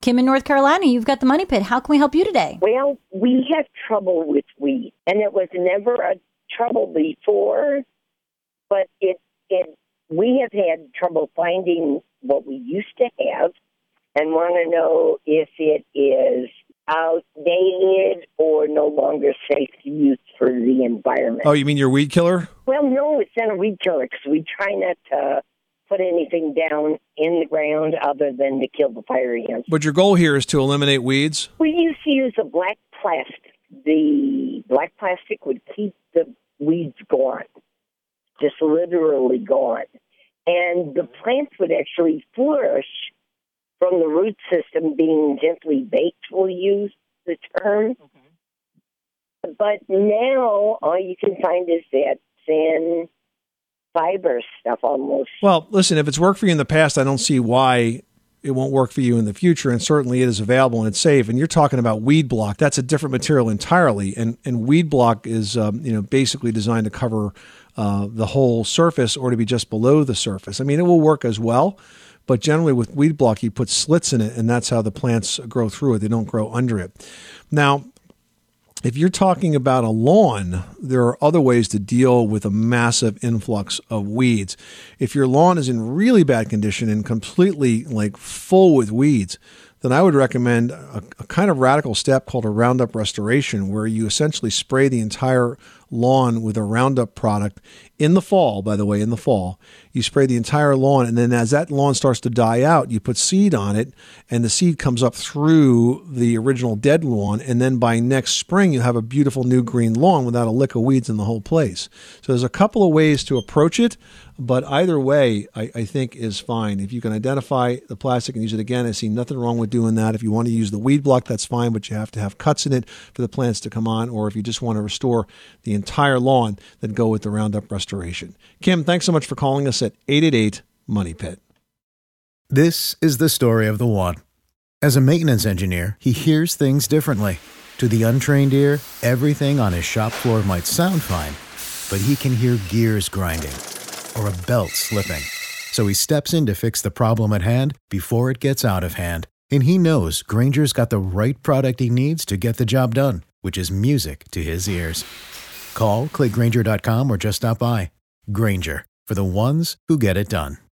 Kim in North Carolina, you've got the money pit. How can we help you today? Well, we have trouble with weed, and it was never a trouble before, but it it we have had trouble finding what we used to have, and want to know if it is outdated or no longer safe to use for the environment. Oh, you mean your weed killer? Well, no, it's not a weed killer because we try not to put anything down in the ground other than to kill the fire ants. But your goal here is to eliminate weeds? We used to use a black plastic. The black plastic would keep the weeds gone, just literally gone. And the plants would actually flourish from the root system being gently baked, we'll use the term. Mm-hmm. But now all you can find is that thin fiber stuff almost. Well, listen, if it's worked for you in the past, I don't see why it won't work for you in the future. And certainly it is available and it's safe. And you're talking about weed block. That's a different material entirely. And, and weed block is, um, you know, basically designed to cover uh, the whole surface or to be just below the surface. I mean, it will work as well. But generally, with weed block, you put slits in it, and that's how the plants grow through it. They don't grow under it. Now, if you're talking about a lawn, there are other ways to deal with a massive influx of weeds. If your lawn is in really bad condition and completely like full with weeds, then I would recommend a, a, kind of radical step called a Roundup restoration, where you essentially spray the entire lawn with a Roundup product in the fall, by the way, in the fall. You spray the entire lawn, and then as that lawn starts to die out, you put seed on it, and the seed comes up through the original dead lawn, and then by next spring, you have a beautiful new green lawn without a lick of weeds in the whole place. So there's a couple of ways to approach it, but either way, I, I think is fine. If you can identify the plastic and use it again, I see nothing wrong with doing that. If you want to use the weed block, that's fine, but you have to have cuts in it for the plants to come on, or if you just want to restore the entire lawn, that go with the Roundup Restoration. Kim, thanks so much for calling us at 888 Money Pit. This is the story of the one. As a maintenance engineer, he hears things differently. To the untrained ear, everything on his shop floor might sound fine, but he can hear gears grinding or a belt slipping. So he steps in to fix the problem at hand before it gets out of hand. And he knows Grainger's got the right product he needs to get the job done, which is music to his ears. Call, clickgrainger.com, or just stop by. Grainger, for the ones who get it done.